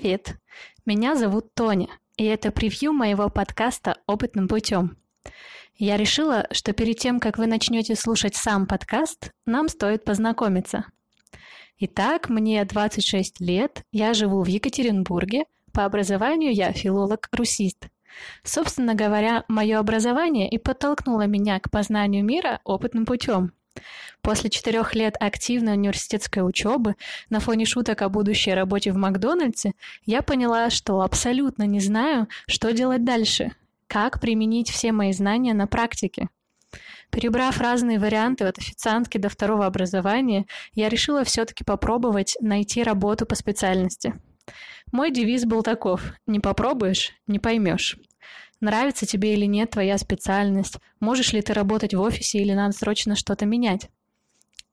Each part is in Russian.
Привет! Меня зовут Тоня, и это превью моего подкаста «Опытным путем». Я решила, что перед тем, как вы начнете слушать сам подкаст, нам стоит познакомиться. Итак, мне 26 лет, я живу в Екатеринбурге, по образованию я филолог-русист. Собственно говоря, мое образование и подтолкнуло меня к познанию мира опытным путем – После четырех лет активной университетской учебы на фоне шуток о будущей работе в Макдональдсе я поняла, что абсолютно не знаю, что делать дальше, как применить все мои знания на практике. Перебрав разные варианты от официантки до второго образования, я решила все-таки попробовать найти работу по специальности. Мой девиз был таков «Не попробуешь – не поймешь». Нравится тебе или нет твоя специальность, можешь ли ты работать в офисе или надо срочно что-то менять.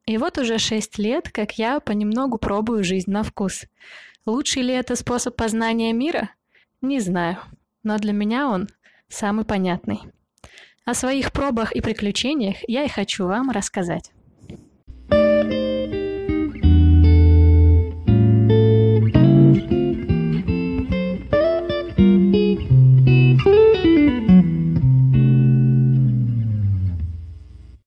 И вот уже шесть лет, как я понемногу пробую жизнь на вкус. Лучший ли это способ познания мира? Не знаю, но для меня он самый понятный. О своих пробах и приключениях я и хочу вам рассказать.